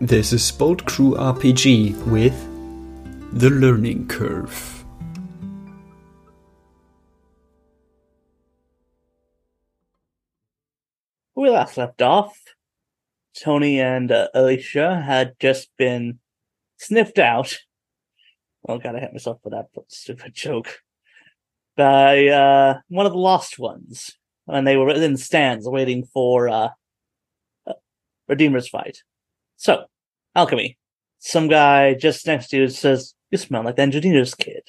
This is Bolt Crew RPG with The Learning Curve. we last left off, Tony and uh, Alicia had just been sniffed out. Oh god, I hit myself for that stupid joke. By uh, one of the lost ones, and they were in stands waiting for uh, Redeemer's fight. So, alchemy. Some guy just next to you says, "You smell like the engineer's kid."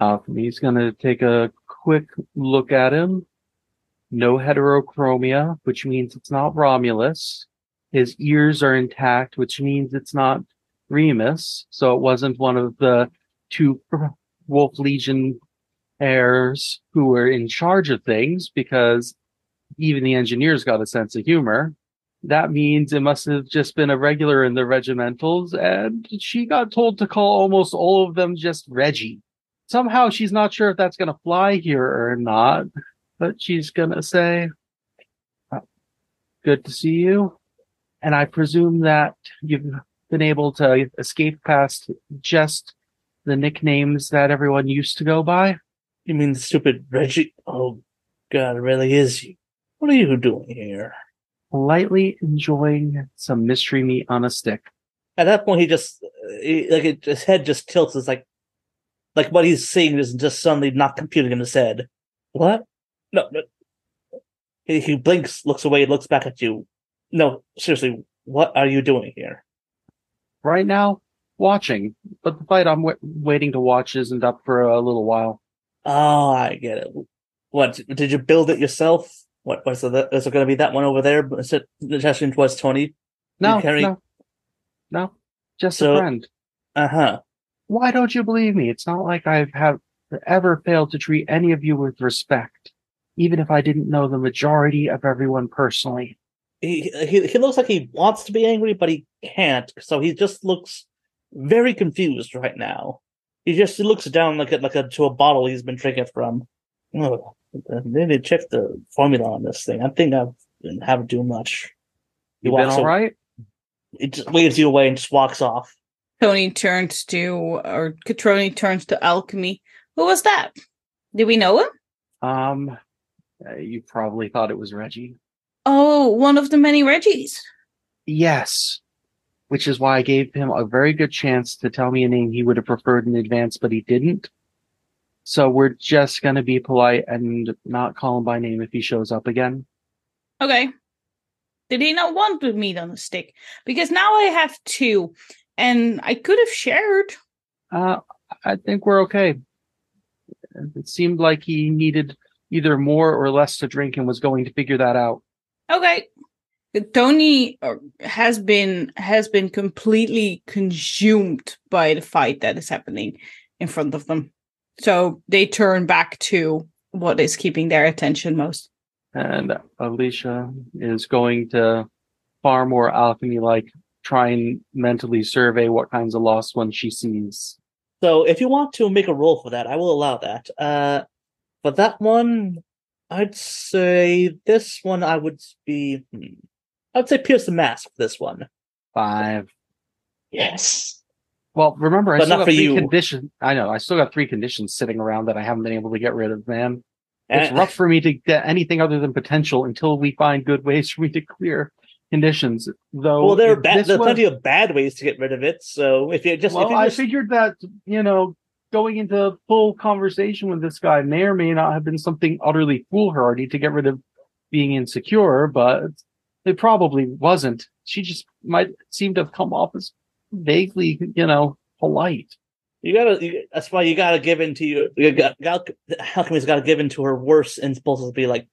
Alchemy's gonna take a quick look at him. No heterochromia, which means it's not Romulus. His ears are intact, which means it's not Remus. So it wasn't one of the two Wolf Legion heirs who were in charge of things because even the engineers got a sense of humor. That means it must have just been a regular in the regimentals and she got told to call almost all of them just Reggie. Somehow she's not sure if that's going to fly here or not but she's gonna say, uh, good to see you. And I presume that you've been able to escape past just the nicknames that everyone used to go by. You mean the stupid Reggie? Oh god, it really is you. What are you doing here? Lightly enjoying some mystery meat on a stick. At that point, he just he, like it, his head just tilts. It's like like what he's seeing is just suddenly not computing in his head. What? No, no. He, he blinks, looks away, looks back at you. No, seriously, what are you doing here? Right now, watching. But the fight I'm w- waiting to watch isn't up for a little while. Oh, I get it. What did you build it yourself? What was it? Is it going to be that one over there? Is it gesturing towards Tony? No, carry- no, no, just So- a friend. Uh huh. Why don't you believe me? It's not like I've have ever failed to treat any of you with respect, even if I didn't know the majority of everyone personally. He, he he looks like he wants to be angry, but he can't. So he just looks very confused right now. He just he looks down like a, like a, to a bottle he's been drinking from. Oh, I need to check the formula on this thing. I think I've been haven't too much. He You been walks all o- right? He just waves you away and just walks off. Tony turns to, or Catroni turns to Alchemy. Who was that? Did we know him? Um, uh, you probably thought it was Reggie. Oh, one of the many Reggies. Yes, which is why I gave him a very good chance to tell me a name he would have preferred in advance, but he didn't. So we're just gonna be polite and not call him by name if he shows up again. Okay. Did he not want the meat on the stick? Because now I have two, and I could have shared. Uh, I think we're okay. It seemed like he needed either more or less to drink and was going to figure that out. Okay. Tony uh, has been has been completely consumed by the fight that is happening in front of them. So they turn back to what is keeping their attention most. And Alicia is going to far more alchemy like try and mentally survey what kinds of lost ones she sees. So if you want to make a roll for that, I will allow that. Uh, but that one, I'd say this one I would be. Hmm, I'd say pierce the mask for this one. Five. Yes. Well, remember, I But still got three conditions. I know, I still got three conditions sitting around that I haven't been able to get rid of, man. It's And- rough for me to get anything other than potential until we find good ways for me to clear conditions. Though, Well, there are this there are was- plenty of bad ways to get rid of it. So if you just, well, if you I just figured that you know, going into full conversation with this guy may or may not have been something utterly foolhardy to get rid of being insecure, but it probably wasn't. She just might seem to have come off as vaguely, you know, polite. you gotta, you, that's why you gotta give in to your, you got, got, Alchemy's gotta give in to her worst impulses. Be like,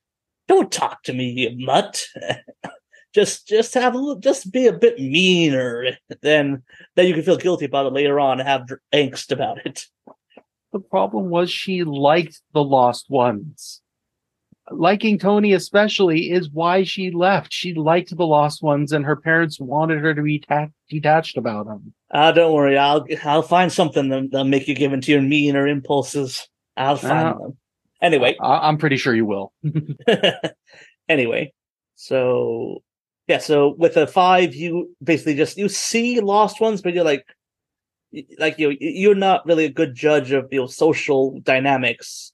don't talk to me, you mutt. just, just have a little, just be a bit meaner. Then, then you can feel guilty about it later on and have angst about it. The problem was she liked the lost ones. Liking Tony especially is why she left. She liked the lost ones and her parents wanted her to be ta- detached about them. Ah, don't worry. I'll, I'll find something that- that'll make you give in to your meaner impulses. I'll find Uh, them. Anyway, I- I'm pretty sure you will. anyway, so Yeah, so with a five, you basically just you see lost ones, but you're like, like you you're not really a good judge of you know social dynamics.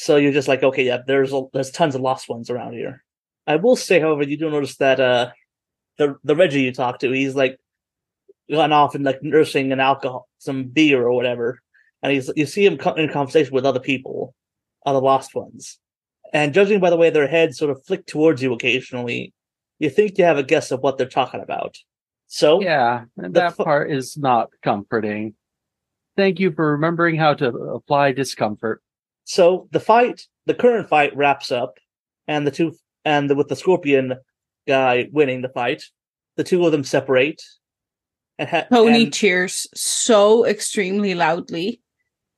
So you're just like, okay, yeah, there's a, there's tons of lost ones around here. I will say, however, you do notice that uh the the Reggie you talk to, he's like gone off and like nursing an alcohol, some beer or whatever, and he's you see him in conversation with other people, other lost ones, and judging by the way their heads sort of flick towards you occasionally, you think you have a guess of what they're talking about. So Yeah, that fu- part is not comforting. Thank you for remembering how to apply discomfort. So the fight, the current fight wraps up, and the two and the, with the scorpion guy winning the fight, the two of them separate. And, ha- Tony and- cheers so extremely loudly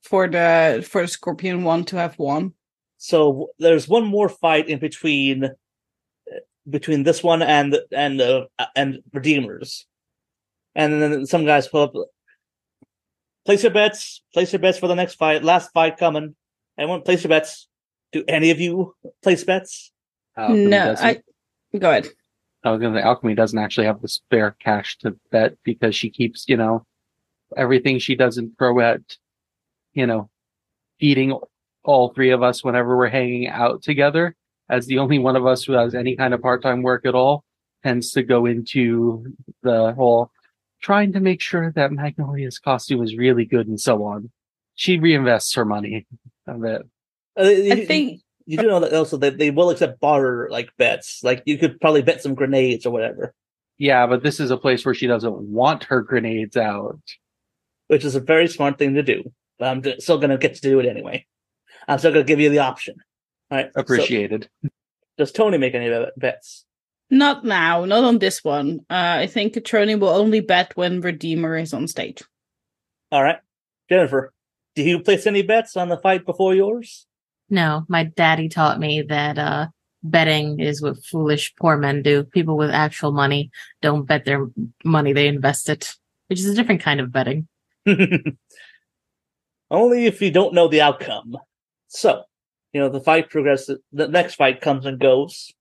for the for the Scorpion one to have won. so there's one more fight in between uh, between this one and and uh, and Redeemers, and then some guys pull up. Place your bets. Place your bets for the next fight. Last fight coming. Everyone, place your bets. Do any of you place bets? Alchemy no, I go ahead. I was gonna say Alchemy doesn't actually have the spare cash to bet because she keeps, you know, everything she doesn't throw at, you know, feeding all three of us whenever we're hanging out together. As the only one of us who has any kind of part-time work at all, tends to go into the whole trying to make sure that Magnolia's costume is really good and so on. She reinvests her money a bit. Uh, you, I think you do know that also that they will accept barter like bets. Like you could probably bet some grenades or whatever, Yeah, but this is a place where she doesn't want her grenades out. which is a very smart thing to do. But I'm still gonna get to do it anyway. I'm still gonna give you the option. All right. so Appreciated. does Tony make any bets? not now, not on this one. Uh, I think Catroni will only bet when Redeemer is on stage. All right, Jennifer, do you place any bets on the fight before yours? No, my daddy taught me that uh betting is what foolish poor men do. People with actual money don't bet their money, they invest it, which is a different kind of betting. Only if you don't know the outcome. So, you know, the fight progresses. The next fight comes and goes.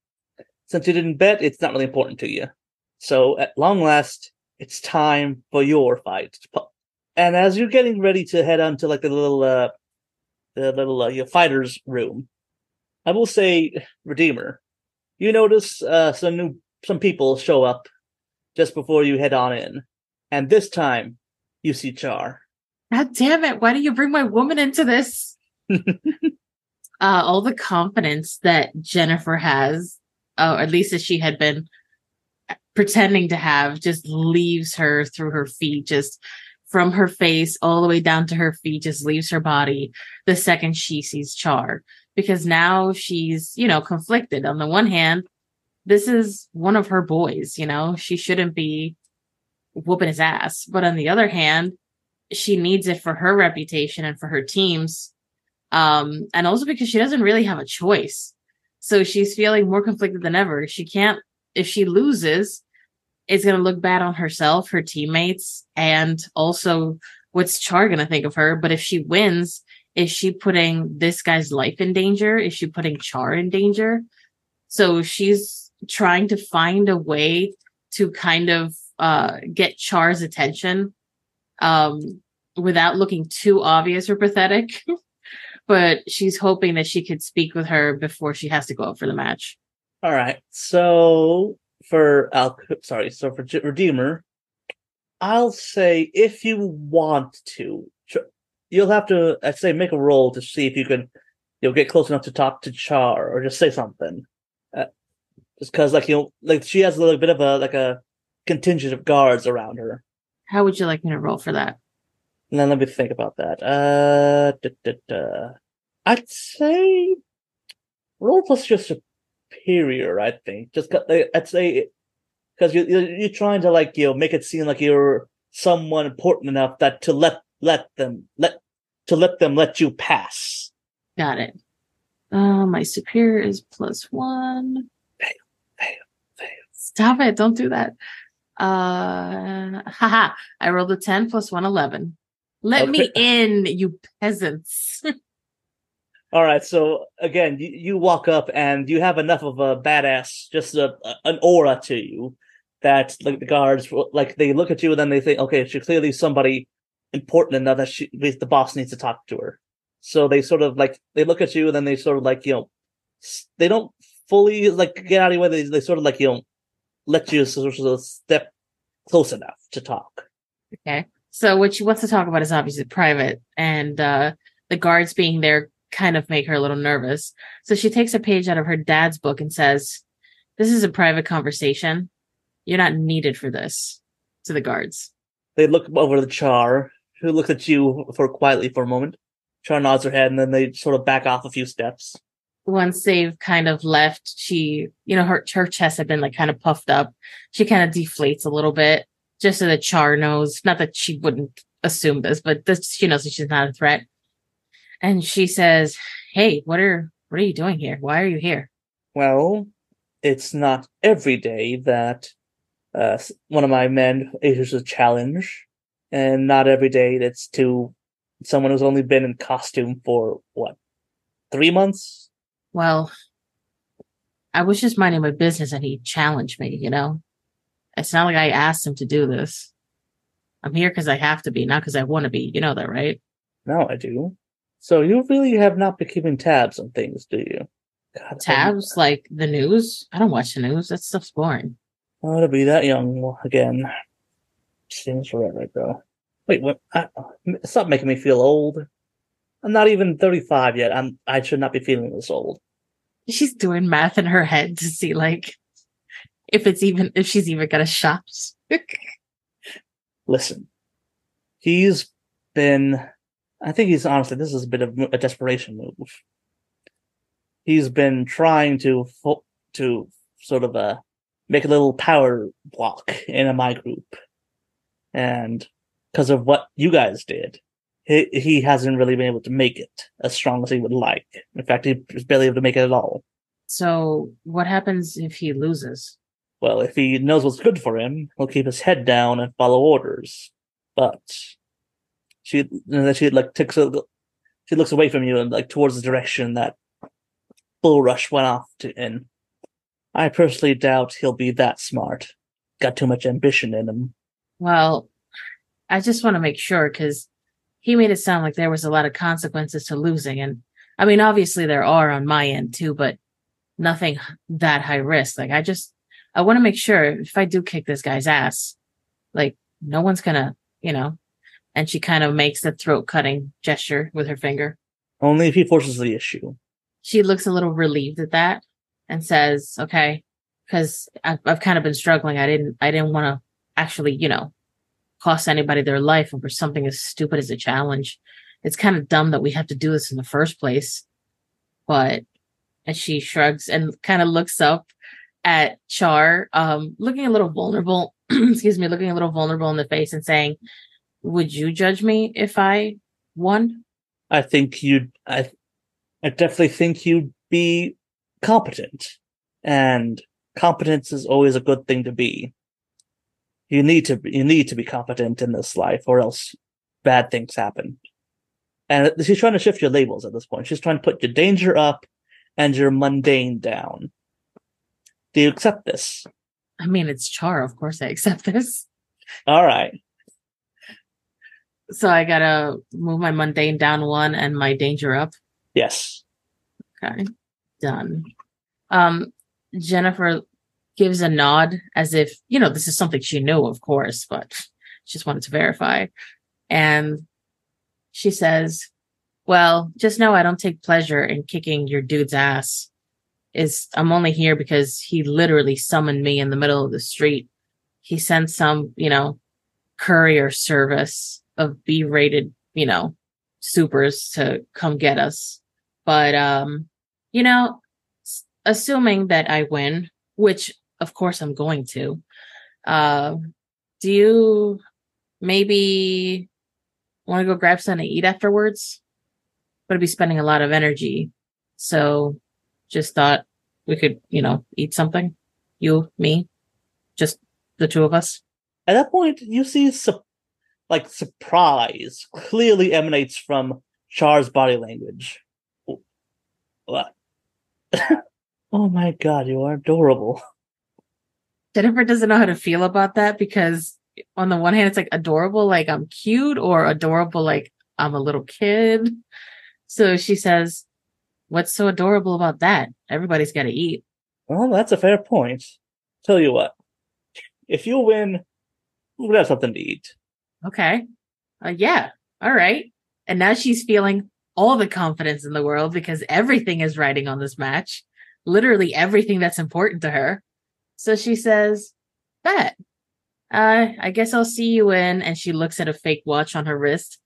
Since you didn't bet, it's not really important to you. So, at long last, it's time for your fight. And as you're getting ready to head on to like the little, uh, the little uh, your fighters room, I will say, Redeemer, you notice uh, some new some people show up just before you head on in, and this time you see Char. God damn it, why do you bring my woman into this? uh all the confidence that Jennifer has, uh, or at least that she had been pretending to have, just leaves her through her feet, just from her face all the way down to her feet, just leaves her body the second she sees Char. Because now she's, you know, conflicted. On the one hand, this is one of her boys, you know, she shouldn't be whooping his ass. But on the other hand, she needs it for her reputation and for her teams. Um, and also because she doesn't really have a choice. So she's feeling more conflicted than ever. She can't, if she loses, it's going to look bad on herself, her teammates, and also what's Char going to think of her. But if she wins, is she putting this guy's life in danger? Is she putting Char in danger? So she's trying to find a way to kind of uh, get Char's attention um, without looking too obvious or pathetic. but she's hoping that she could speak with her before she has to go up for the match. All right. So for Al, sorry, so for Redeemer, I'll say if you want to, tr- you'll have to, I'd say, make a roll to see if you can, you'll get close enough to talk to Char or just say something. Uh, just because, like you know, like she has a little bit of a like a contingent of guards around her. How would you like me to roll for that? Then let me think about that. Uh, da, da, da. I'd say roll plus your superior. I think just I'd say because you you're, trying to like you know make it seem like you're someone important enough that to let let them let to let them let you pass. Got it. Uh, my superior is plus one. Fail, fail, fail. Stop it. Don't do that. Uh, haha. I rolled a 10 plus one eleven. 11. Let me in, you peasants. All right, so again, you, you walk up and you have enough of a badass, just a, an aura to you that like the guards like they look at you and then they think, okay, she's clearly somebody important enough that she the boss needs to talk to her. So they sort of like they look at you and then they sort of like you know they don't fully like get out of your way. They they sort of like you know let you sort of step close enough to talk. Okay. So what she wants to talk about is obviously private, and uh, the guards being there kind of make her a little nervous. So she takes a page out of her dad's book and says, "This is a private conversation. You're not needed for this." To the guards. They look over the Char, who looks at you for quietly for a moment. Char nods her head and then they sort of back off a few steps. Once they've kind of left, she, you know, her her chest had been like kind of puffed up. She kind of deflates a little bit, just so that Char knows. Not that she wouldn't assume this, but this she knows that she's not a threat. And she says, "Hey, what are what are you doing here? Why are you here?" Well, it's not every day that uh, one of my men issues a challenge, and not every day that's to someone who's only been in costume for what three months. Well, I was just minding my business and he challenged me, you know? It's not like I asked him to do this. I'm here because I have to be, not because I want to be. You know that, right? No, I do. So you really have not been keeping tabs on things, do you? God, Tabs like the news. I don't watch the news. That stuff's boring. Oh, to be that young again. Seems forever ago. Wait, what? I, stop making me feel old. I'm not even 35 yet. I'm. I should not be feeling this old. She's doing math in her head to see like if it's even if she's even got a shot. Listen, he's been. I think he's honestly. This is a bit of a desperation move. He's been trying to to sort of uh make a little power block in my group, and because of what you guys did, he he hasn't really been able to make it as strong as he would like. In fact, he's barely able to make it at all. so what happens if he loses? Well, if he knows what's good for him, he'll keep his head down and follow orders. But she, and then she like takes a, she looks away from you and like towards the direction that Bull Rush went off to in. I personally doubt he'll be that smart. Got too much ambition in him. Well, I just want to make sure because he made it sound like there was a lot of consequences to losing. And I mean, obviously there are on my end too, but nothing that high risk. Like I just, I want to make sure if I do kick this guy's ass, like no one's gonna, you know, and she kind of makes a throat cutting gesture with her finger. Only if he forces the issue. She looks a little relieved at that and says, okay, because I've, I've kind of been struggling. I didn't, I didn't want to actually, you know, cost anybody their life over something as stupid as a challenge. It's kind of dumb that we have to do this in the first place. But and she shrugs and kind of looks up at Char, um, looking a little vulnerable, excuse me, looking a little vulnerable in the face and saying, Would you judge me if I won? I think you'd. I, I definitely think you'd be competent, and competence is always a good thing to be. You need to. You need to be competent in this life, or else bad things happen. And she's trying to shift your labels at this point. She's trying to put your danger up and your mundane down. Do you accept this? I mean, it's Char, of course I accept this. All right. So I gotta move my mundane down one and my danger up. Yes. Okay. Done. Um, Jennifer gives a nod as if, you know, this is something she knew, of course, but she just wanted to verify. And she says, Well, just know I don't take pleasure in kicking your dude's ass. Is I'm only here because he literally summoned me in the middle of the street. He sent some, you know, courier service of B rated, you know, supers to come get us. But um, you know, assuming that I win, which of course I'm going to, uh, do you maybe want to go grab something to eat afterwards? But I'd be spending a lot of energy. So just thought we could, you know, eat something. You, me, just the two of us. At that point, you see like surprise clearly emanates from Char's body language. What? oh my god, you are adorable. Jennifer doesn't know how to feel about that because on the one hand, it's like adorable, like I'm cute, or adorable, like I'm a little kid. So she says, What's so adorable about that? Everybody's got to eat. Well, that's a fair point. Tell you what, if you win, we'll have something to eat. Okay. Uh, yeah. All right. And now she's feeling all the confidence in the world because everything is riding on this match. Literally everything that's important to her. So she says, Bet. Uh, I guess I'll see you in. And she looks at a fake watch on her wrist.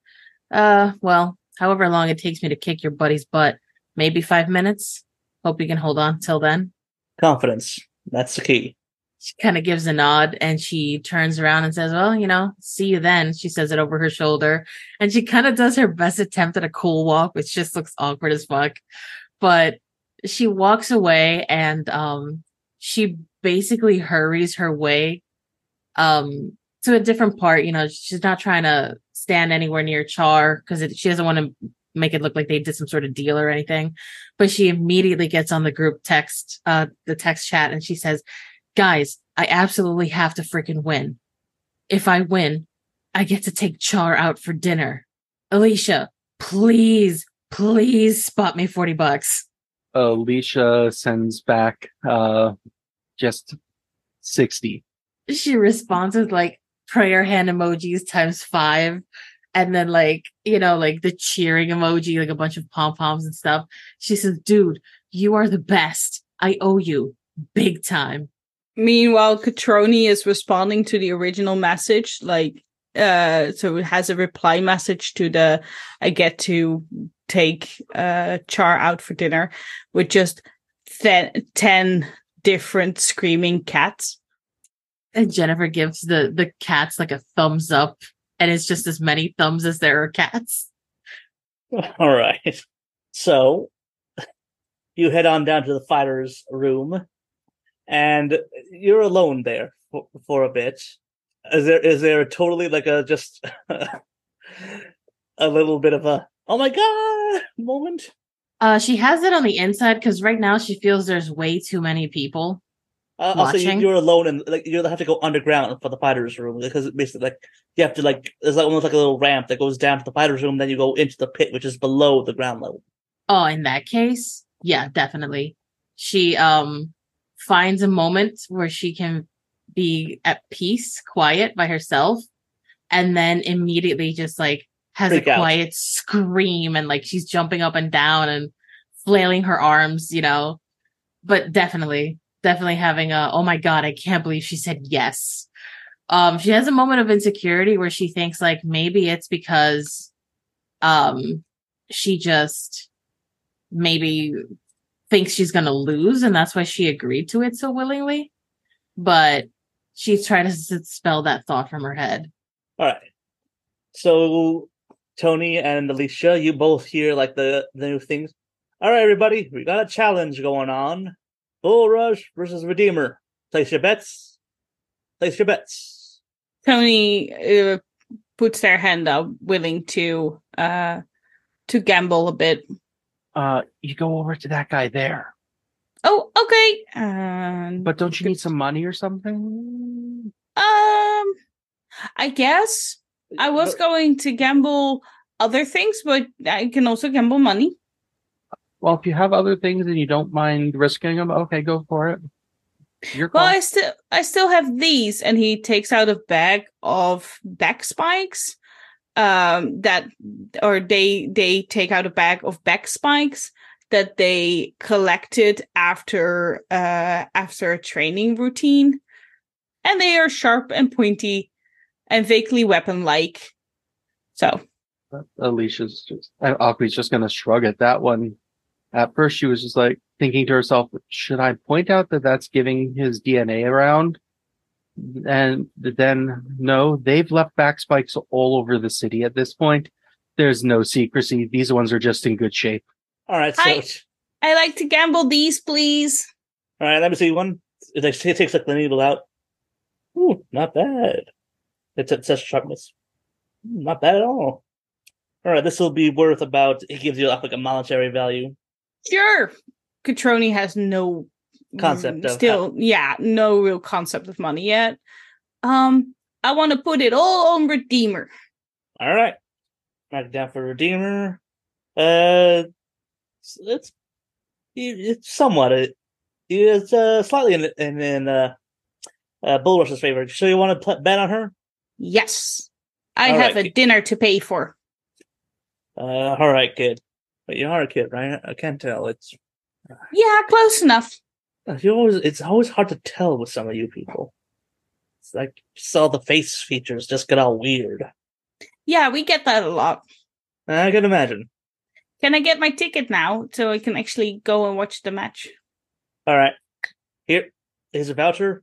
Uh, well, however long it takes me to kick your buddy's butt, maybe five minutes. Hope you can hold on till then. Confidence. That's the key. She kind of gives a nod and she turns around and says, Well, you know, see you then. She says it over her shoulder. And she kind of does her best attempt at a cool walk, which just looks awkward as fuck. But she walks away and um she basically hurries her way um to a different part. You know, she's not trying to stand anywhere near Char because she doesn't want to make it look like they did some sort of deal or anything. But she immediately gets on the group text, uh, the text chat, and she says, Guys, I absolutely have to freaking win. If I win, I get to take Char out for dinner. Alicia, please, please spot me 40 bucks. Alicia sends back uh just 60. She responds with like prayer hand emojis times five. And then like, you know, like the cheering emoji, like a bunch of pom poms and stuff. She says, dude, you are the best. I owe you big time. Meanwhile, Catroni is responding to the original message, like uh so it has a reply message to the I get to take uh Char out for dinner with just ten, 10 different screaming cats. And Jennifer gives the the cats like a thumbs up, and it's just as many thumbs as there are cats. All right. So you head on down to the fighter's room, and you're alone there for, for a bit. Is there is there totally like a just a little bit of a oh my god moment? Uh, she has it on the inside because right now she feels there's way too many people. Uh, also, you, you're alone and like you have to go underground for the fighter's room because it basically like you have to like there's like almost like a little ramp that goes down to the fighter's room, then you go into the pit, which is below the ground level. Oh, in that case, yeah, definitely. She um finds a moment where she can be at peace, quiet by herself, and then immediately just like has Freak a out. quiet scream and like she's jumping up and down and flailing her arms, you know. But definitely, definitely having a oh my god, I can't believe she said yes. Um, she has a moment of insecurity where she thinks like maybe it's because um she just maybe thinks she's going to lose and that's why she agreed to it so willingly but she's trying to s- dispel that thought from her head All right. So Tony and Alicia, you both hear like the the new things. All right, everybody, we got a challenge going on. Bull Rush versus Redeemer. Place your bets. Place your bets. Tony uh, puts their hand up, willing to uh to gamble a bit. Uh you go over to that guy there. Oh, okay. Um, But don't you need some money or something? um, I guess I was But- going to gamble other things, but I can also gamble money. Well, if you have other things and you don't mind risking them, okay, go for it. Your call. Well, I still I still have these, and he takes out a bag of back spikes. Um, that or they they take out a bag of back spikes that they collected after uh after a training routine, and they are sharp and pointy and vaguely weapon like. So Alicia's just uh, Akui's just gonna shrug at that one. At first, she was just like thinking to herself, "Should I point out that that's giving his DNA around?" And then, no, they've left back spikes all over the city at this point. There's no secrecy. These ones are just in good shape. All right, so Hi. I like to gamble these, please. all right, let me see one. It takes like the needle out. Ooh, not bad. It's it says sharpness. Not bad at all. All right, this will be worth about. It gives you like a monetary value. Sure. Catroni has no Concept mm, of still, yeah, no real concept of money yet. Um, I want to put it all on Redeemer. All right. Mark it down for Redeemer. Uh, it's it's, it's somewhat it, it's uh slightly in in, in uh, uh Bull Rush's favor. So you want to pl- bet on her? Yes, I All have right. a dinner to pay for. Uh, all right, kid. But you are a kid, right? I can't tell. It's Yeah, close enough. You always it's always hard to tell with some of you people. It's like all the face features just get all weird. Yeah, we get that a lot. I can imagine. Can I get my ticket now so I can actually go and watch the match? All right, here is a voucher.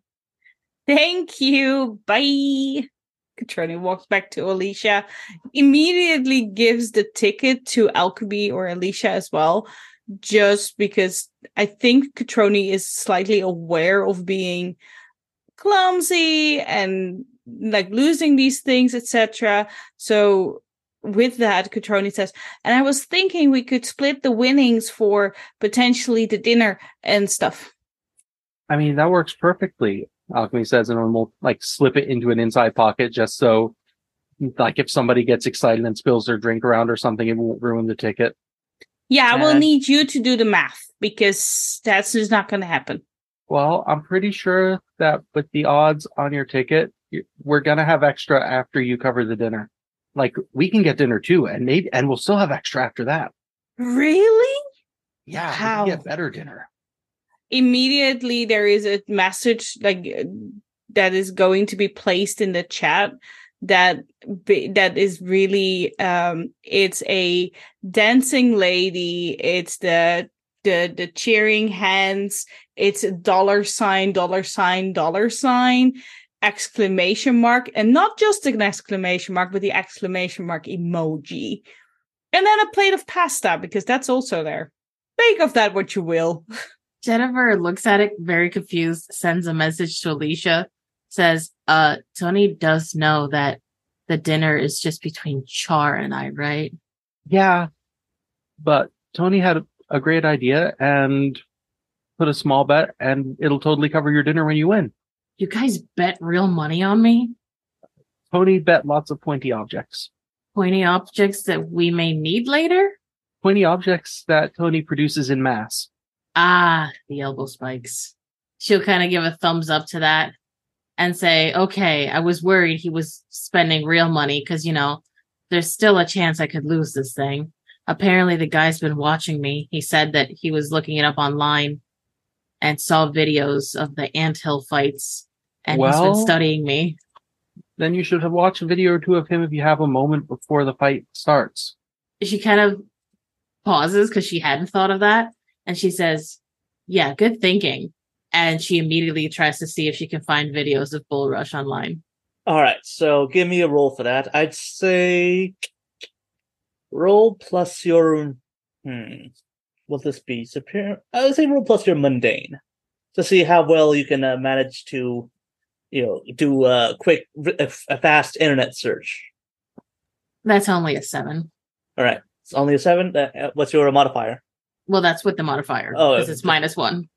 Thank you. Bye. Catroni walks back to Alicia, immediately gives the ticket to Alchemy or Alicia as well, just because I think Catroni is slightly aware of being clumsy and like losing these things, etc. So with that, Catroni says, and I was thinking we could split the winnings for potentially the dinner and stuff. I mean, that works perfectly. Alchemy says, and we'll like slip it into an inside pocket just so, like, if somebody gets excited and spills their drink around or something, it won't ruin the ticket. Yeah, I will need you to do the math because that's just not going to happen. Well, I'm pretty sure that with the odds on your ticket, we're gonna have extra after you cover the dinner. Like, we can get dinner too, and maybe, and we'll still have extra after that. Really? Yeah, How? get better dinner. Immediately, there is a message like that is going to be placed in the chat that that is really um it's a dancing lady. It's the the the cheering hands. It's a dollar sign dollar sign dollar sign exclamation mark. And not just an exclamation mark but the exclamation mark emoji. And then a plate of pasta because that's also there. Make of that what you will. Jennifer looks at it very confused, sends a message to Alicia, says, uh, Tony does know that the dinner is just between Char and I, right? Yeah, but Tony had a great idea and put a small bet, and it'll totally cover your dinner when you win. You guys bet real money on me? Tony bet lots of pointy objects. Pointy objects that we may need later? Pointy objects that Tony produces in mass. Ah, the elbow spikes. She'll kind of give a thumbs up to that and say, okay, I was worried he was spending real money because, you know, there's still a chance I could lose this thing. Apparently, the guy's been watching me. He said that he was looking it up online and saw videos of the anthill fights and he's been studying me. Then you should have watched a video or two of him if you have a moment before the fight starts. She kind of pauses because she hadn't thought of that. And she says, yeah, good thinking. And she immediately tries to see if she can find videos of Bull Rush online. All right, so give me a roll for that. I'd say roll plus your hmm. Will this be superior? I would say roll plus your mundane to see how well you can uh, manage to, you know, do a quick, a, a fast internet search. That's only a seven. All right, it's only a seven. Uh, what's your modifier? Well, that's with the modifier Oh, because it's minus one.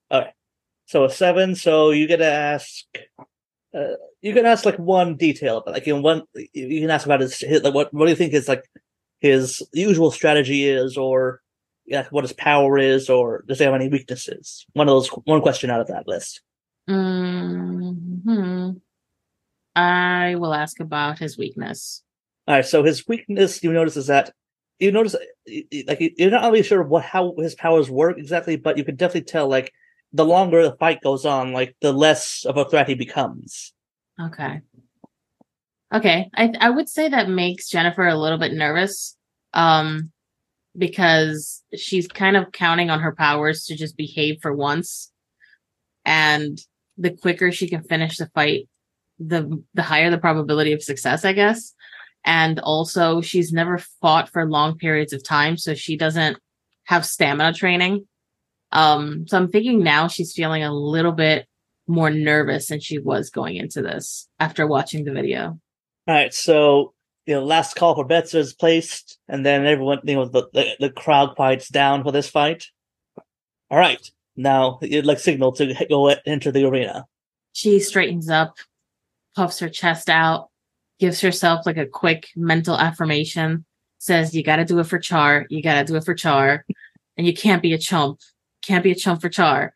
So a seven. So you get to ask. Uh, you can ask like one detail, but like you know, one you can ask about his, his like what what do you think his like his usual strategy is, or yeah, what his power is, or does he have any weaknesses? One of those one question out of that list. hmm I will ask about his weakness. All right. So his weakness you notice is that you notice like you're not really sure what how his powers work exactly, but you can definitely tell like the longer the fight goes on, like the less of a threat he becomes. Okay. Okay. I I would say that makes Jennifer a little bit nervous. Um because she's kind of counting on her powers to just behave for once. And the quicker she can finish the fight, the the higher the probability of success, I guess. And also she's never fought for long periods of time, so she doesn't have stamina training. Um, so I'm thinking now she's feeling a little bit more nervous than she was going into this after watching the video. All right, so you know, last call for bets is placed, and then everyone, you know, the the, the crowd quiets down for this fight. All right. Now you'd like signal to go enter the arena. She straightens up, puffs her chest out, gives herself like a quick mental affirmation, says, You gotta do it for Char, you gotta do it for Char, and you can't be a chump. Can't be a chump for Char.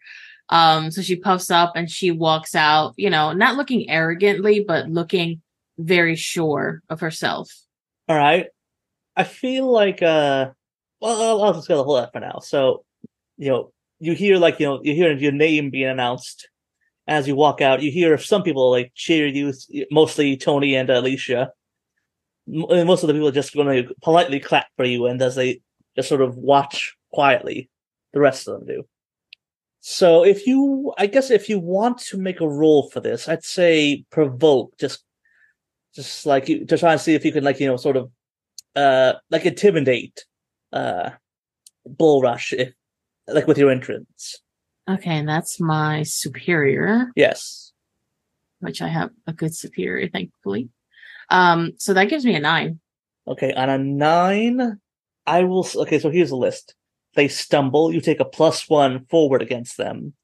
Um, so she puffs up and she walks out, you know, not looking arrogantly, but looking very sure of herself. All right. I feel like uh well I'll, just go the whole F for now. So, you know, you hear like, you know, you hear your name being announced as you walk out. You hear some people like cheer you, mostly Tony and Alicia. And most of the people just going to politely clap for you and as they just sort of watch quietly, the rest of them do. So if you I guess if you want to make a roll for this, I'd say provoke just just like you to try and see if you can like, you know, sort of uh like intimidate uh bull rush if like with your entrance Okay, and that's my superior, yes which I have a good superior, thankfully. Um, so that gives me a nine. okay on a nine i will okay so here's a list they stumble you take a plus one forward against them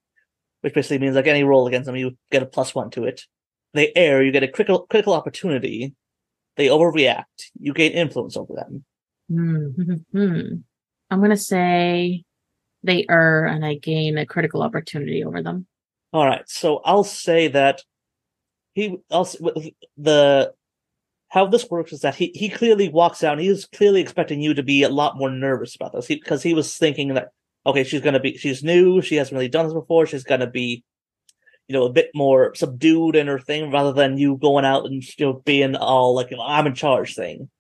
which basically means like any roll against them you get a plus one to it. They err you get a critical critical opportunity. They overreact. You gain influence over them. Hmm. I'm gonna say they err and I gain a critical opportunity over them. All right, so I'll say that he also the how this works is that he he clearly walks out. and He's clearly expecting you to be a lot more nervous about this because he was thinking that okay, she's gonna be she's new, she hasn't really done this before, she's gonna be you know a bit more subdued in her thing rather than you going out and you know being all like you know, I'm in charge thing.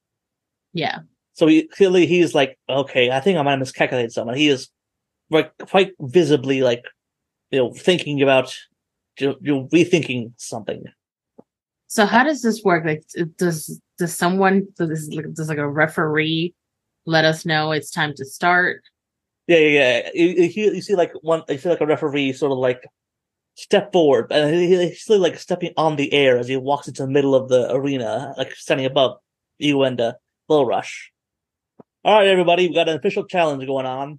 Yeah. So he clearly he's like, okay, I think I might have miscalculated someone. He is like quite visibly like, you know, thinking about, you know, rethinking something. So how does this work? Like, does does someone does like does like a referee let us know it's time to start? Yeah, yeah, yeah. You, you, you see like one, you see like a referee sort of like step forward, and he's like stepping on the air as he walks into the middle of the arena, like standing above you and uh, Bull Rush. All right, everybody, we've got an official challenge going on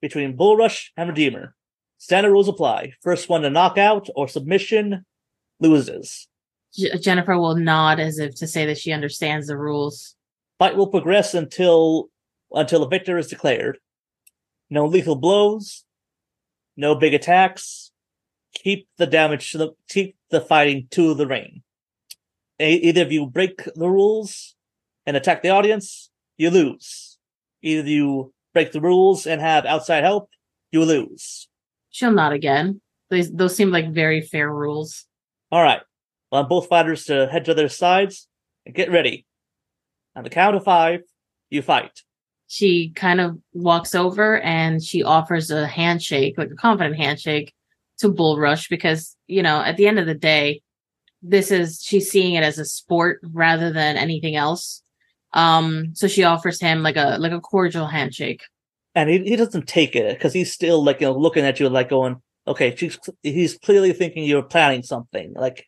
between Bull Rush and Redeemer. Standard rules apply. First one to knockout or submission loses. J- Jennifer will nod as if to say that she understands the rules. Fight will progress until until a victor is declared. No lethal blows, no big attacks. Keep the damage to the keep the fighting to the ring. E- either of you break the rules and attack the audience, you lose. Either you break the rules and have outside help, you lose. She'll nod again. Those those seem like very fair rules. All right. Want both fighters to head to their sides and get ready. On the count of five, you fight. She kind of walks over and she offers a handshake, like a confident handshake to Bull Rush because, you know, at the end of the day, this is she's seeing it as a sport rather than anything else. Um, so she offers him like a like a cordial handshake. and he, he doesn't take it because he's still like you know looking at you like going okay she's he's clearly thinking you're planning something like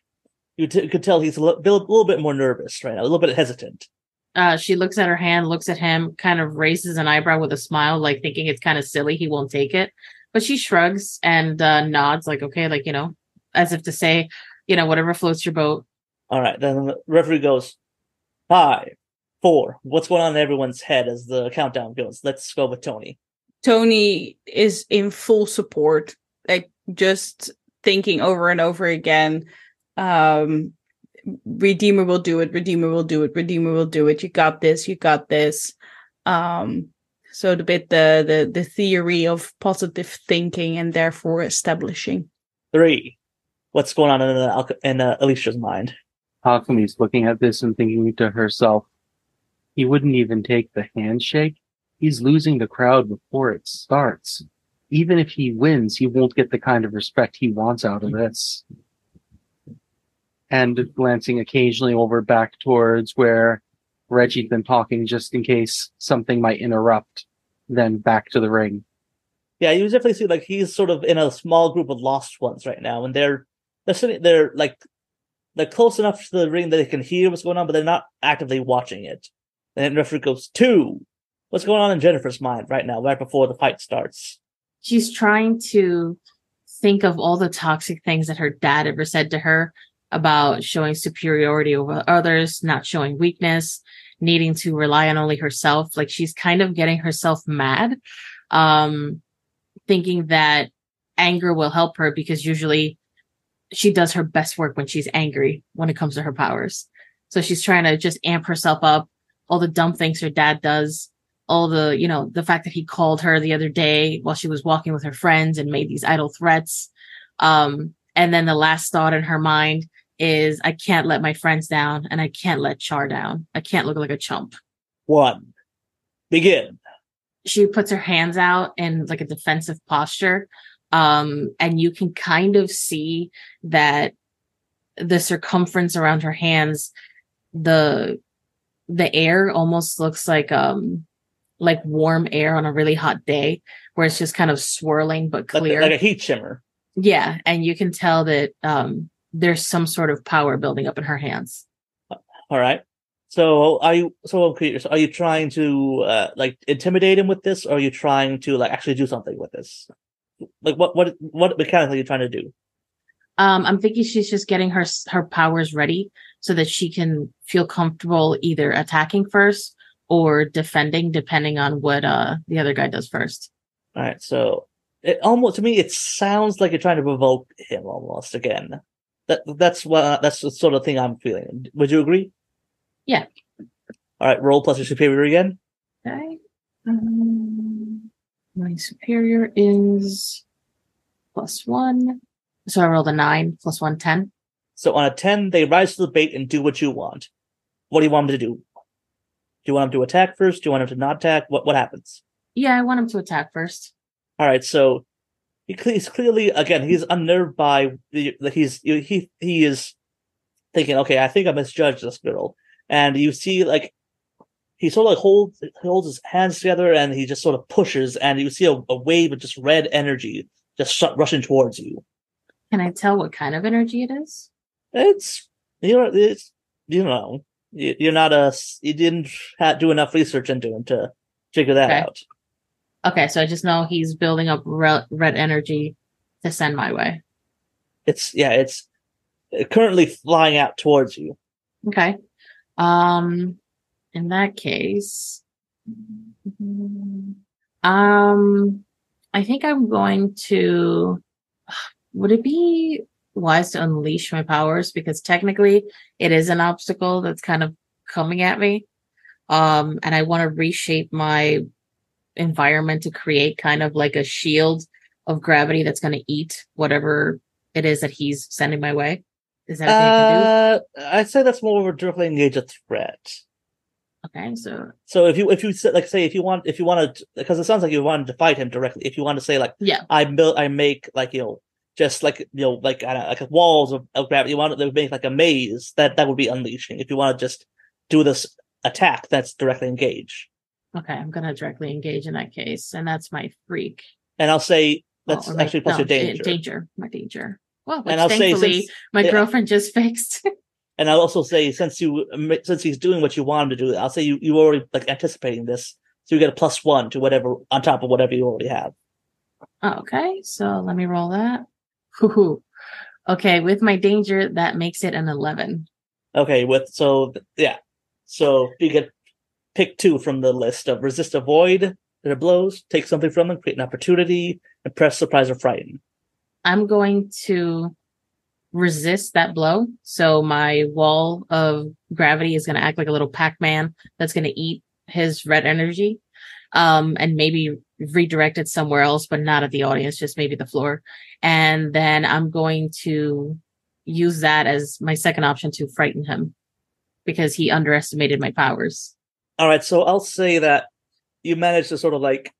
you t- could tell he's a li- bit- a little bit more nervous right now a little bit hesitant Uh, she looks at her hand, looks at him, kind of raises an eyebrow with a smile, like thinking it's kind of silly. He won't take it, but she shrugs and uh, nods, like okay, like you know, as if to say, you know, whatever floats your boat. all right then the referee goes five four what's going on in everyone's head as the countdown goes let's go with tony Tony is in full support, like just thinking over and over again. Um, Redeemer will do it. Redeemer will do it. Redeemer will do it. You got this. You got this. Um, so the bit the the the theory of positive thinking and therefore establishing. three what's going on in, uh, in uh, alicia's mind Alchemy's looking at this and thinking to herself, he wouldn't even take the handshake. He's losing the crowd before it starts. Even if he wins, he won't get the kind of respect he wants out of this. And glancing occasionally over back towards where Reggie's been talking just in case something might interrupt, then back to the ring. Yeah, you definitely see like he's sort of in a small group of lost ones right now, and they're they're sitting they're like they're close enough to the ring that they can hear what's going on, but they're not actively watching it. And then referee goes two. what's going on in Jennifer's mind right now, right before the fight starts? She's trying to think of all the toxic things that her dad ever said to her about showing superiority over others, not showing weakness, needing to rely on only herself. Like she's kind of getting herself mad, um, thinking that anger will help her because usually she does her best work when she's angry when it comes to her powers. So she's trying to just amp herself up, all the dumb things her dad does, all the, you know, the fact that he called her the other day while she was walking with her friends and made these idle threats. Um, and then the last thought in her mind is, I can't let my friends down and I can't let Char down. I can't look like a chump. One, begin. She puts her hands out in like a defensive posture. Um, and you can kind of see that the circumference around her hands, the, the air almost looks like, um, like warm air on a really hot day where it's just kind of swirling but clear. like a heat shimmer. yeah. And you can tell that, um, there's some sort of power building up in her hands. All right. So are you so are you trying to uh, like intimidate him with this, or are you trying to like actually do something with this? Like what what what mechanically are you trying to do? Um, I'm thinking she's just getting her her powers ready so that she can feel comfortable either attacking first or defending, depending on what uh the other guy does first. All right. So it almost to me it sounds like you're trying to provoke him almost again. That that's what that's the sort of thing I'm feeling. Would you agree? Yeah. All right. Roll plus your superior again. Okay. Um, my superior is plus one. So I rolled a nine plus one, ten. So on a 10, they rise to the bait and do what you want. What do you want them to do? Do you want him to attack first? Do you want him to not attack? What what happens? Yeah, I want him to attack first. All right, so he he's clearly again he's unnerved by the that he's he he is thinking, okay, I think I misjudged this girl, and you see like he sort of like holds holds his hands together and he just sort of pushes, and you see a, a wave of just red energy just sh- rushing towards you. Can I tell what kind of energy it is? It's you know it's you know you're not a you didn't do enough research into him to figure that Okay. out. Okay, so I just know he's building up re- red energy to send my way. It's yeah, it's currently flying out towards you. Okay. Um, in that case, um, I think I'm going to. Would it be wise to unleash my powers because technically it is an obstacle that's kind of coming at me, um, and I want to reshape my environment to create kind of like a shield of gravity that's going to eat whatever it is that he's sending my way. Is that thing I can do? Uh, I'd say that's more of a directly engage a threat. Okay, so So if you if you like say if you want if you want to because it sounds like you wanted to fight him directly. If you want to say like yeah, I build I make like you know just like you know like I don't know, like walls of, of gravity. You want to make like a maze that that would be unleashing. If you want to just do this attack, that's directly engage. Okay, I'm gonna directly engage in that case, and that's my freak. And I'll say that's Oh, or my- actually plus no, your da- danger. danger, my danger. Well, which And I'll say since my yeah. girlfriend just fixed. And I'll also say since you since he's doing what you want him to do, I'll say you you already like anticipating this, so you get a plus one to whatever on top of whatever you already have. Okay, so let me roll that. Okay, with my danger, that makes it an eleven. Okay, with so yeah, so you get pick two from the list of resist, avoid their blows, take something from them, create an opportunity, impress, surprise, or frighten. I'm going to resist that blow. So my wall of gravity is going to act like a little Pac-Man that's going to eat his red energy. Um, and maybe redirect it somewhere else, but not at the audience, just maybe the floor. And then I'm going to use that as my second option to frighten him because he underestimated my powers. All right, so I'll say that you manage to sort of like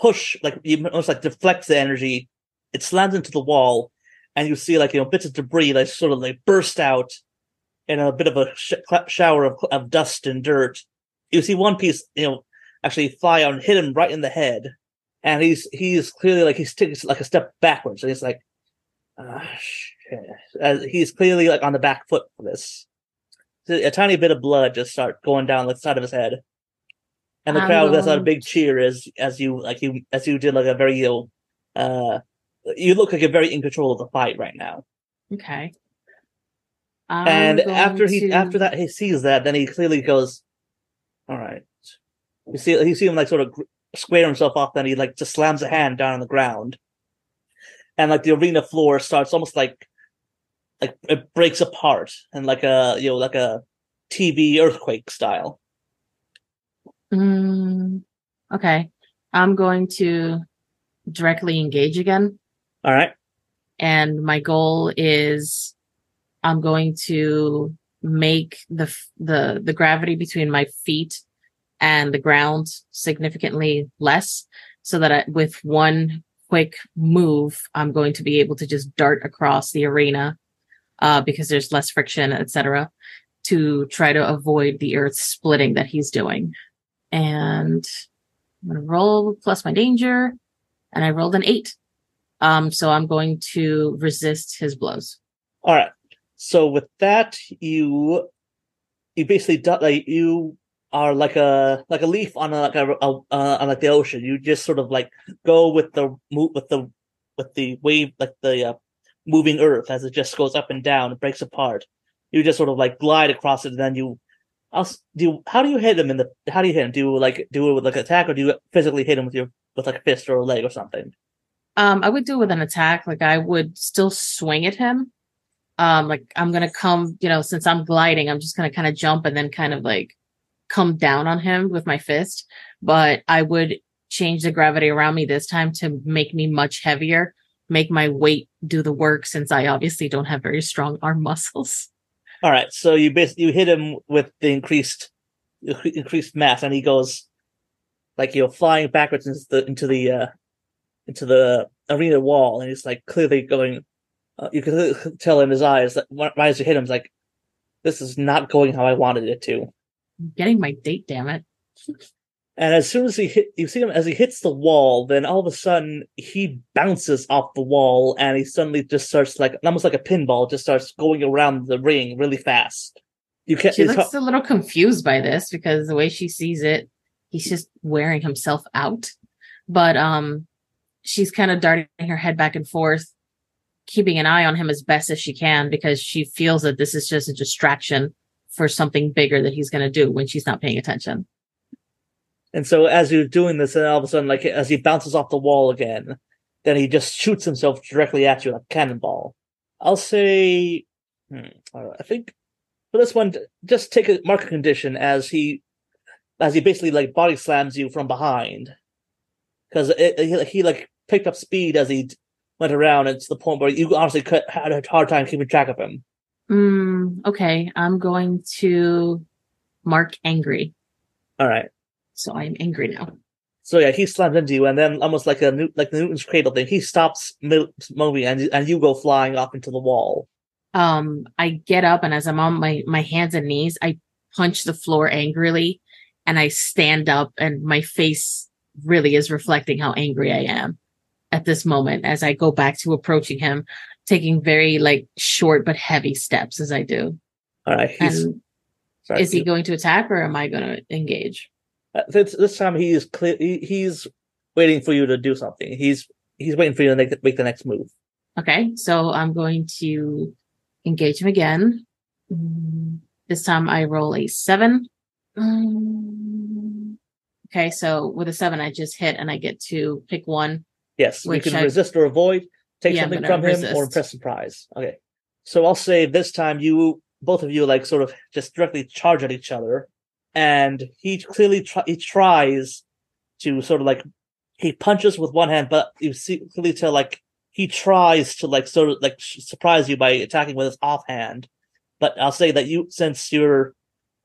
push, like you almost like deflect the energy. It slams into the wall, and you see like you know bits of debris like sort of like burst out in a bit of a sh- shower of, of dust and dirt. You see one piece, you know, actually fly and hit him right in the head, and he's he's clearly like he's taking like a step backwards, and he's like, ah, shit. Uh, he's clearly like on the back foot for this. So a tiny bit of blood just start going down the side of his head. and the I'm crowd lets out a big cheer as as you like you as you did like a very you uh you look like you're very in control of the fight right now. Okay. and I'm after he to- after that he sees that, then he clearly goes, "All right." You see, you see him like sort of square himself off. Then he like just slams a hand down on the ground, and like the arena floor starts almost like like it breaks apart and like a you know like a TV earthquake style. Mm, okay. I'm going to directly engage again. All right, and my goal is I'm going to make the the the gravity between my feet and the ground significantly less so that I, with one quick move I'm going to be able to just dart across the arena uh, because there's less friction etc to try to avoid the earth splitting that he's doing and I'm going to roll plus my danger and I rolled an 8 um, so I'm going to resist his blows. all right. So with that, you you basically like you are like a like a leaf on a, like a, a uh, on like the ocean. You just sort of like go with the move with the with the wave like the uh, moving earth as it just goes up and down, it breaks apart. You just sort of like glide across it, and then you. I'll, do you, how do you hit him in the how do you hit him? Do you like do it with like attack or do you physically hit him with your with like a fist or a leg or something? Um, I would do it with an attack. Like I would still swing at him. Um, like I'm gonna come, you know, since I'm gliding, I'm just gonna kind of jump and then kind of like come down on him with my fist. But I would change the gravity around me this time to make me much heavier, make my weight do the work since I obviously don't have very strong arm muscles. All right, so you basically you hit him with the increased increased mass, and he goes like you're flying backwards into the into the uh, into the arena wall, and he's like clearly going. Uh, you can tell in his eyes that right as you hit him, it's like this is not going how I wanted it to. I'm getting my date, damn it. And as soon as he hit, you see him as he hits the wall. Then all of a sudden he bounces off the wall, and he suddenly just starts like almost like a pinball, just starts going around the ring really fast. You can't. She looks hard- a little confused by this because the way she sees it, he's just wearing himself out. But um she's kind of darting her head back and forth, keeping an eye on him as best as she can because she feels that this is just a distraction for something bigger that he's going to do when she's not paying attention. And so as you're doing this, and all of a sudden, like as he bounces off the wall again, then he just shoots himself directly at you like a cannonball. I'll say, hmm, I think for this one, just take a market condition as he, as he basically like body slams you from behind, because he, he like picked up speed as he went around, and to the point where you honestly had a hard time keeping track of him. Mm, okay, I'm going to mark angry. All right. So I am angry now. So yeah, he slams into you, and then almost like a New- like the Newton's cradle thing, he stops moving, and and you go flying off into the wall. um i get up and as i'm on my my hands and knees i punch the floor angrily and i stand up and my face really is reflecting how angry i am at this moment as i go back to approaching him taking very like short but heavy steps as i do All right, sorry, is he going to attack or am i going to engage uh, this, this time he is clear. He, he's waiting for you to do something. He's he's waiting for you to make, make the next move. okay so i'm going to engage him again Mm, this time i roll a seven Mm, okay so with a seven i just hit and i get to pick one Yes, Which you can I- resist or avoid, take Yeah, something from him, or resist. impress surprise. Okay, so I'll say this time you both of you like sort of just directly charge at each other, and he clearly try, he tries to sort of like he punches with one hand, but you see clearly tell like he tries to like sort of like surprise you by attacking with his offhand. But I'll say that you since your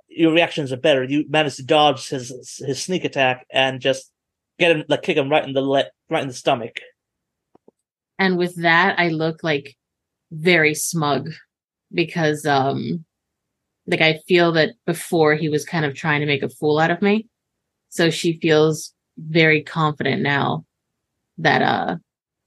your reactions are better, you manage to dodge his his sneak attack and just get him like kick him right in the le- right in the stomach. And with that i look like very smug because um like i feel that before he was kind of trying to make a fool out of me so she feels very confident now that uh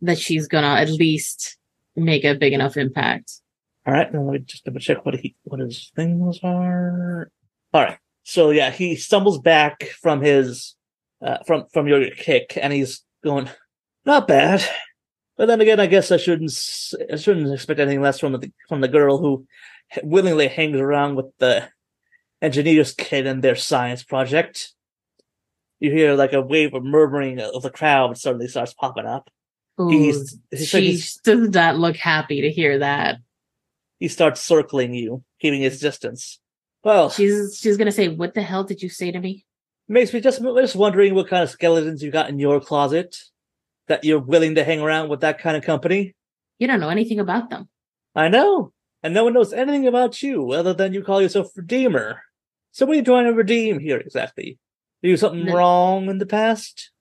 that she's gonna at least make a big enough impact All right, now let me just double check what he what his things are. All right, So yeah, he stumbles back from his uh, from from your kick, and he's going, not bad. But then again, I guess I shouldn't I shouldn't expect anything less from the from the girl who willingly hangs around with the engineer's kid and their science project. You hear like a wave of murmuring of the crowd suddenly starts popping up. Ooh, He's, he's she he's- does not look happy to hear that. he starts circling you, keeping his distance. Well, She's she's gonna say, "What the hell did you say to me?" makes me just just wondering what kind of skeletons you got in your closet that you're willing to hang around with that kind of company. You don't know anything about them. I know, and no one knows anything about you other than you call yourself Redeemer. So what are you trying to redeem here exactly? Did you do something No. wrong in the past?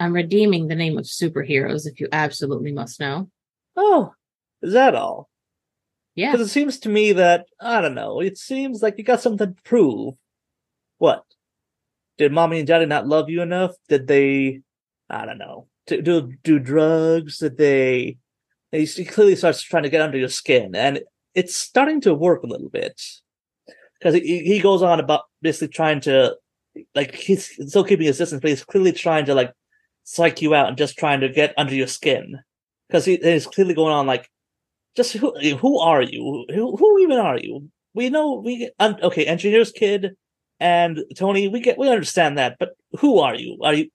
I'm redeeming the name of superheroes. If you absolutely must know, Oh, is that all? yeah. Because it seems to me that I don't know. It seems like you got something to prove. What? Did mommy and daddy not love you enough? Did they? I don't know. To do do drugs? that they? He clearly starts trying to get under your skin, and it's starting to work a little bit. Because he he goes on about basically trying to, like he's still keeping his distance, but he's clearly trying to like psych you out and just trying to get under your skin. Because he he's clearly going on like just who who are you? Who who even are you? We know we um, okay, engineer's kid and Tony. We get we understand that, but who are you? Are you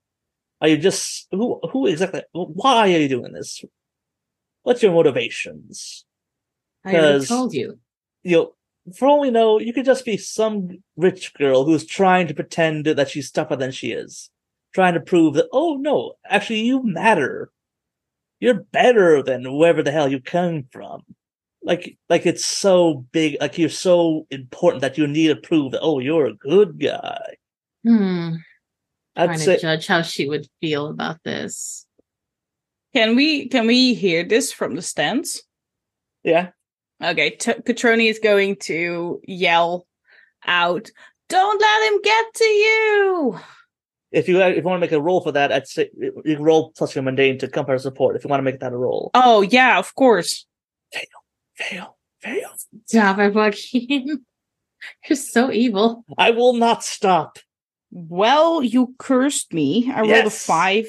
are you just who who exactly? Why are you doing this? What's your motivations? I already told you. You know, for all we know, you could just be some rich girl who's trying to pretend that she's tougher than she is, trying to prove that oh no, actually you matter. You're better than whoever the hell you come from. Like, like it's so big, like you're so important that you need to prove that oh you're a good guy. Hmm. I'd Trying say to judge how she would feel about this. Can we can we hear this from the stands? yeah. Okay, T- Catroni is going to yell out, "Don't let him get to you!" If you if you want to make a roll for that, I'd say you can roll plus your mundane to compare support. If you want to make that a roll, Oh yeah, of course. Fail, fail, fail. Stop it, Joaquin. You're so evil. I will not stop. Well, you cursed me. I rolled a five.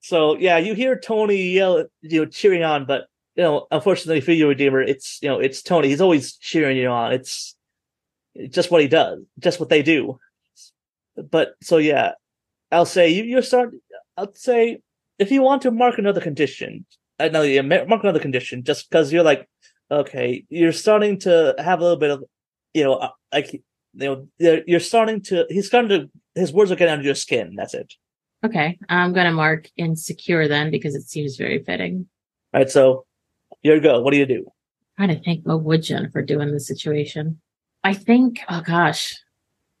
So yeah, you hear Tony yell, you know, cheering on, but you know, unfortunately for you, Redeemer, it's you know, it's Tony. He's always cheering you on. It's, just what he does, just what they do. But so yeah, I'll say you, you're starting. I'll say if you want to mark another condition, I know you mark another condition, just because you're like, okay, you're starting to have a little bit of, you know, uh, like you know, you're starting to. He's starting to. His words are getting under your skin. That's it. Okay, I'm gonna mark insecure then because it seems very fitting. All right, so here you go. What do you do? i trying to think what would Jennifer do in this situation. I think, oh gosh,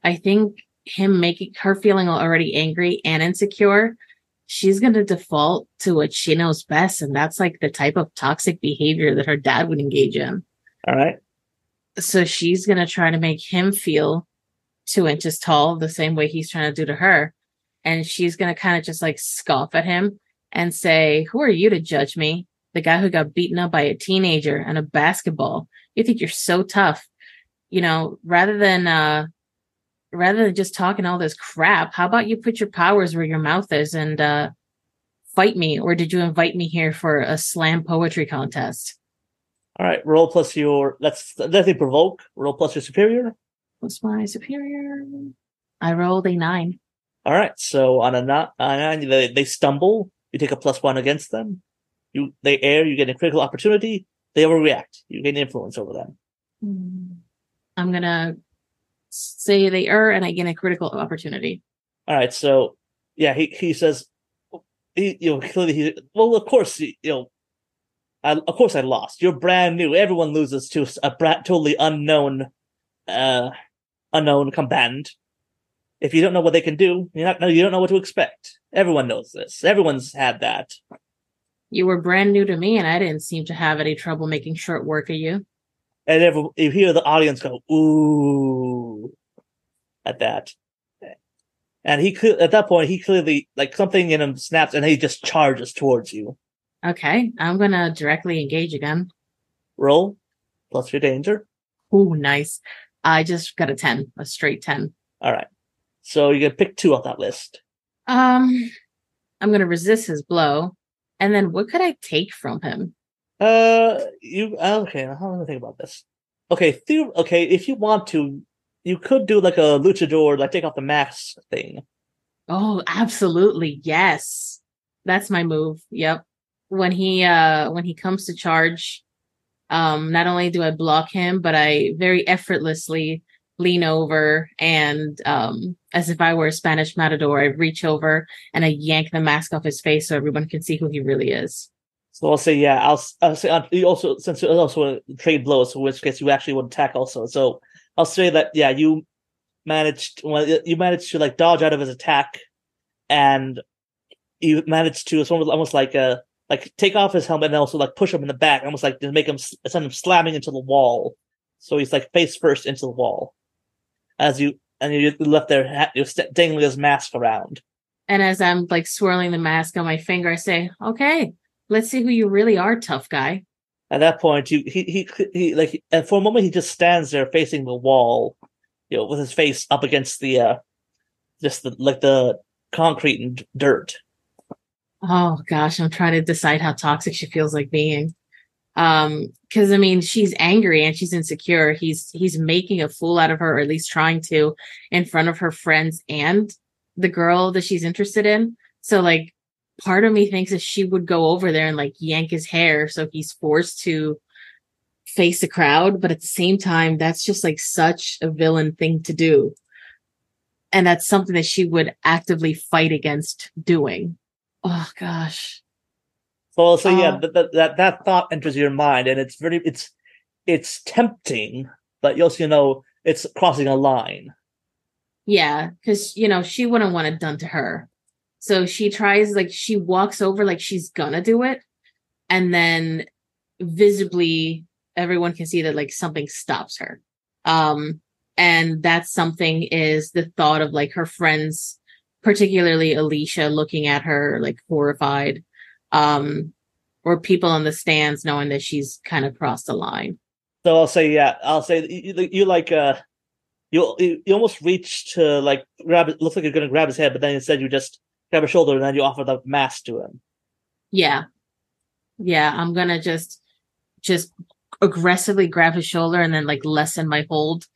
I think him making her feeling already angry and insecure, she's going to default to what she knows best. And that's like the type of toxic behavior that her dad would engage in. All right. So she's going to try to make him feel two inches tall the same way he's trying to do to her. And she's going to kind of just like scoff at him and say, Who are you to judge me? The guy who got beaten up by a teenager and a basketball. You think you're so tough. You know, rather than, uh, rather than just talking all this crap, how about you put your powers where your mouth is and, uh, fight me? Or did you invite me here for a slam poetry contest? All right. Roll plus your. Let's definitely provoke. Roll plus your superior. What's my superior? I rolled a nine. All right. So on a not on a nine, they, they stumble. You take a plus one against them. You they err. You get a critical opportunity. They overreact. You gain influence over them. Hmm. I'm gonna say they err and I gain a critical opportunity. All right. So yeah, he he says, he you know clearly he well of course you know. I, of course, I lost. You're brand new. Everyone loses to a brat, totally unknown, uh, unknown combatant. If you don't know what they can do, you're not. You don't know what to expect. Everyone knows this. Everyone's had that. You were brand new to me and I didn't seem to have any trouble making short work of you. and every, you hear the audience go ooh at that and he could at that point he clearly like something in him snaps and he just charges towards you Okay, I'm gonna directly engage again. roll plus your danger Ooh, nice. I just got a 10, a straight 10. All right. So you're going to pick two off that list. Um, I'm gonna resist his blow, and then what could I take from him? Uh, you okay? How am I think about this? Okay, the, okay. If you want to, you could do like a luchador, like take off the mask thing. Oh, absolutely. Yes. That's my move. Yep. When he uh when he comes to charge, um not only do I block him, but I very effortlessly lean over and um as if I were a Spanish matador, I reach over and I yank the mask off his face so everyone can see who he really is. So I'll say, yeah, I'll, I'll say, uh, you also, since you also a trade blows, in which case you actually would attack also. So I'll say that, yeah, you managed, well, you managed to like dodge out of his attack and you managed to, it's almost, almost like, uh, like take off his helmet and also like push him in the back, almost like to make him, send him slamming into the wall. So he's like face first into the wall. As you, and you left there, you're dangling his mask around. And as I'm like swirling the mask on my finger, I say, okay, let's see who you really are, tough guy. At that point, you he he he like, and for a moment he just stands there facing the wall, you know, with his face up against the, uh just the like the concrete and dirt. Oh gosh, I'm trying to decide how toxic she feels like being. Um, because I mean, she's angry and she's insecure. He's he's making a fool out of her, or at least trying to, in front of her friends and the girl that she's interested in. So like part of me thinks that she would go over there and like yank his hair so he's forced to face the crowd but at the same time that's just like such a villain thing to do and that's something that she would actively fight against doing oh gosh. Well so yeah Uh, that, that that thought enters your mind and it's very it's it's tempting but you also know it's crossing a line. Yeah because you know she wouldn't want it done to her. So she tries like she walks over like she's gonna do it and then visibly everyone can see that like something stops her. Um and that something is the thought of like her friends particularly alicia looking at her like horrified um or people in the stands knowing that she's kind of crossed the line So I'll say, yeah, I'll say you, you- like uh, you you you almost reach to like grab it. Looks like you're gonna grab his head, but then instead you just grab his shoulder and then you offer the mask to him. Yeah. Yeah, I'm gonna just just aggressively grab his shoulder and then like lessen my hold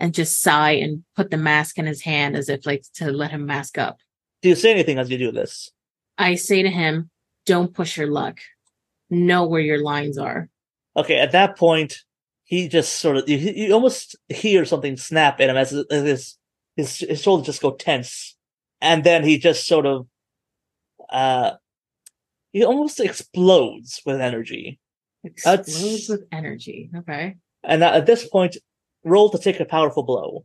and just sigh and put the mask in his hand as if like to let him mask up. Do you say anything as you do this? I say to him, Don't push your luck. Know where your lines are. Okay, at that point, he just sort of you, you almost hear something snap in him as, as his his his shoulders just go tense, and then he just sort of uh he almost explodes with energy. That's- Explodes with energy. Okay. And at this point, roll to take a powerful blow.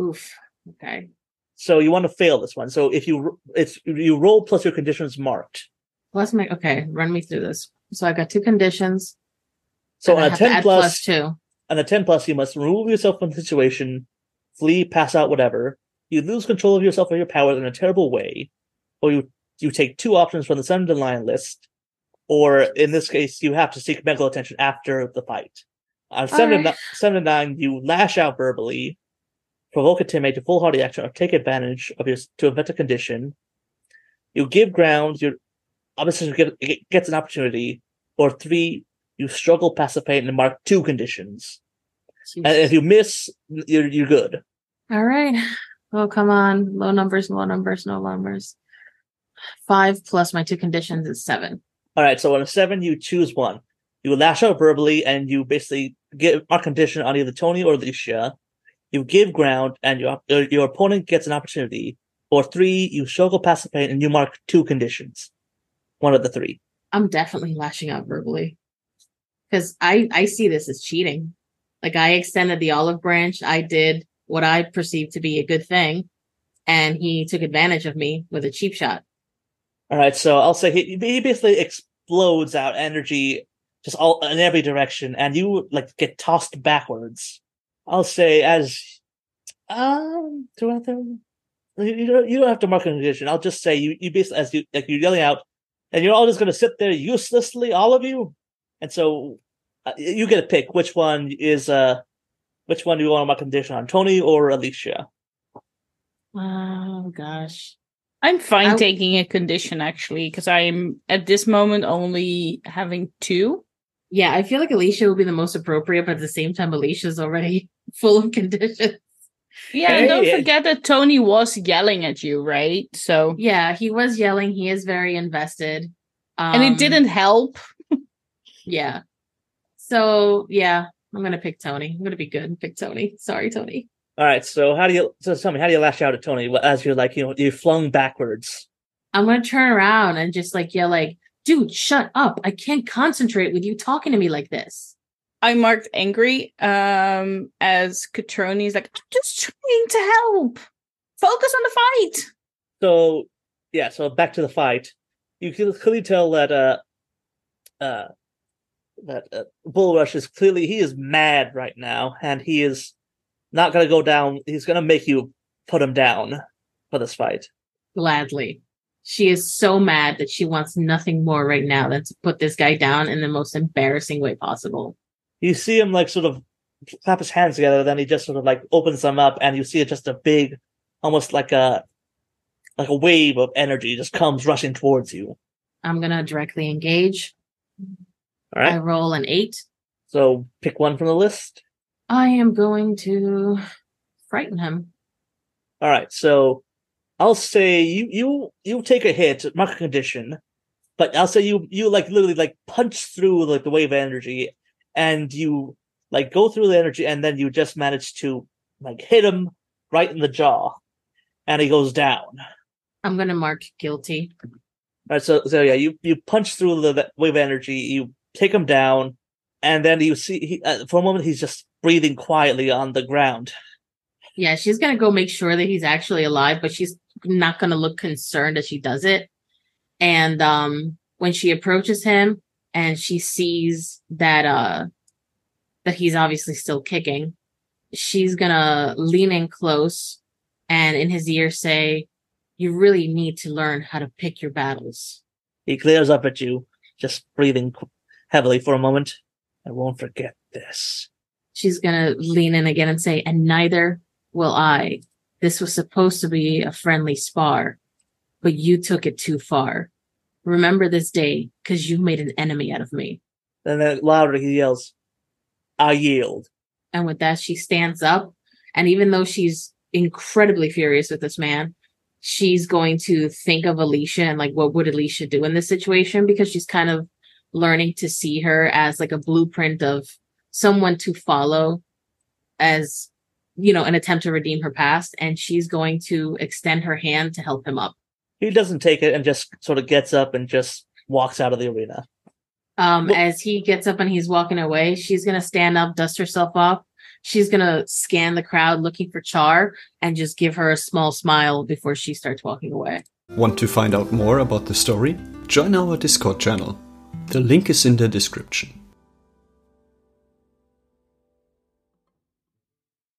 Oof. Okay. So you want to fail this one. So if you it's you roll plus your conditions marked. Plus my okay, run me through this. So I got two conditions. So on a ten plus, plus two. on a ten plus, you must remove yourself from the situation, flee, pass out, whatever. You lose control of yourself or your powers in a terrible way, or you you take two options from the and Lion list, or in this case, you have to seek medical attention after the fight. On seven, and Alright. seven and nine, you lash out verbally, provoke a teammate to full foolhardy action, or take advantage of your to event a condition. You give ground. Your opposition get, gets an opportunity, or three, you struggle, pacificate, and mark two conditions. And if you miss, you're you're good. All right. Oh, come on. Low numbers, low numbers, no numbers. Five plus my two conditions is seven. All right. So on a seven, you choose one. You lash out verbally, and you basically give a condition on either Tony or Alicia. You give ground, and your your your opponent gets an opportunity. Or three, you struggle, pacificate, and you mark two conditions. One of the three. I'm definitely lashing out verbally because I I see this as cheating. Like I extended the olive branch. I did what I perceived to be a good thing, and he took advantage of me with a cheap shot. All right, so I'll say he, he basically explodes out energy just all in every direction, and you like get tossed backwards. I'll say as um do I to, you, you don't you don't have to mark a condition. I'll just say you you basically as you like you're yelling out, and you're all just gonna sit there uselessly, all of you, and so uh, you get a pick which one is uh Which one do you want my condition on, Tony or Alicia? Oh gosh. I'm fine I- taking a condition actually, because I'm at this moment only having two. Yeah, I feel like Alicia will be the most appropriate, but at the same time, Alicia's already full of conditions. Yeah, and don't forget that Tony was yelling at you, right? So Yeah, he was yelling. He is very invested. Um, and it didn't help. Yeah. So yeah, I'm gonna pick Tony. I'm gonna be good and pick Tony. Sorry, Tony. All right, so how do you so tell me how do you lash out at Tony as you're like you know you flung backwards? I'm gonna turn around and just like yell like, dude, shut up. I can't concentrate with you talking to me like this. I marked angry um as Catroni's like, I'm just trying to help. Focus on the fight. So yeah, so back to the fight. You can clearly tell that uh uh that uh, Bullrush is clearly he is mad right now, and he is not gonna go down. He's gonna make you put him down for this fight. Gladly. She is so mad that she wants nothing more right now than to put this guy down in the most embarrassing way possible. You see him like sort of clap his hands together, then he just sort of like opens them up, and you see just a big, almost like a like a wave of energy just comes rushing towards you. I'm gonna directly engage. All right, I roll an eight. so pick one from the list. I am going to frighten him. All right, so I'll say you you you take a hit, mark a condition, but I'll say you you like literally like punch through like the wave energy, and you like go through the energy, and then you just manage to like hit him right in the jaw, and he goes down. I'm gonna mark guilty. All right, so so yeah, you you punch through the, the wave energy, you take him down, and then you see he, uh, for a moment he's just breathing quietly on the ground. Yeah, she's gonna go make sure that he's actually alive, but she's not gonna look concerned as she does it. And um when she approaches him and she sees that uh that he's obviously still kicking, she's gonna lean in close and in his ear say, You really need to learn how to pick your battles. He glares up at you, just breathing heavily for a moment. I won't forget this. she's gonna lean in again and say, and neither will I. This was supposed to be a friendly spar, but you took it too far. Remember this day, because you made an enemy out of me. And then louder he yells, I yield. And with that, she stands up. And even though she's incredibly furious with this man, she's going to think of Alicia and like, what would Alicia do in this situation? Because she's kind of learning to see her as like a blueprint of someone to follow as, you know, an attempt to redeem her past. And she's going to extend her hand to help him up. He doesn't take it and just sort of gets up and just walks out of the arena. Um, Well- as he gets up and he's walking away, she's gonna stand up, dust herself off. She's gonna scan the crowd looking for Char and just give her a small smile before she starts walking away. Want to find out more about the story? Join our Discord channel. The link is in the description.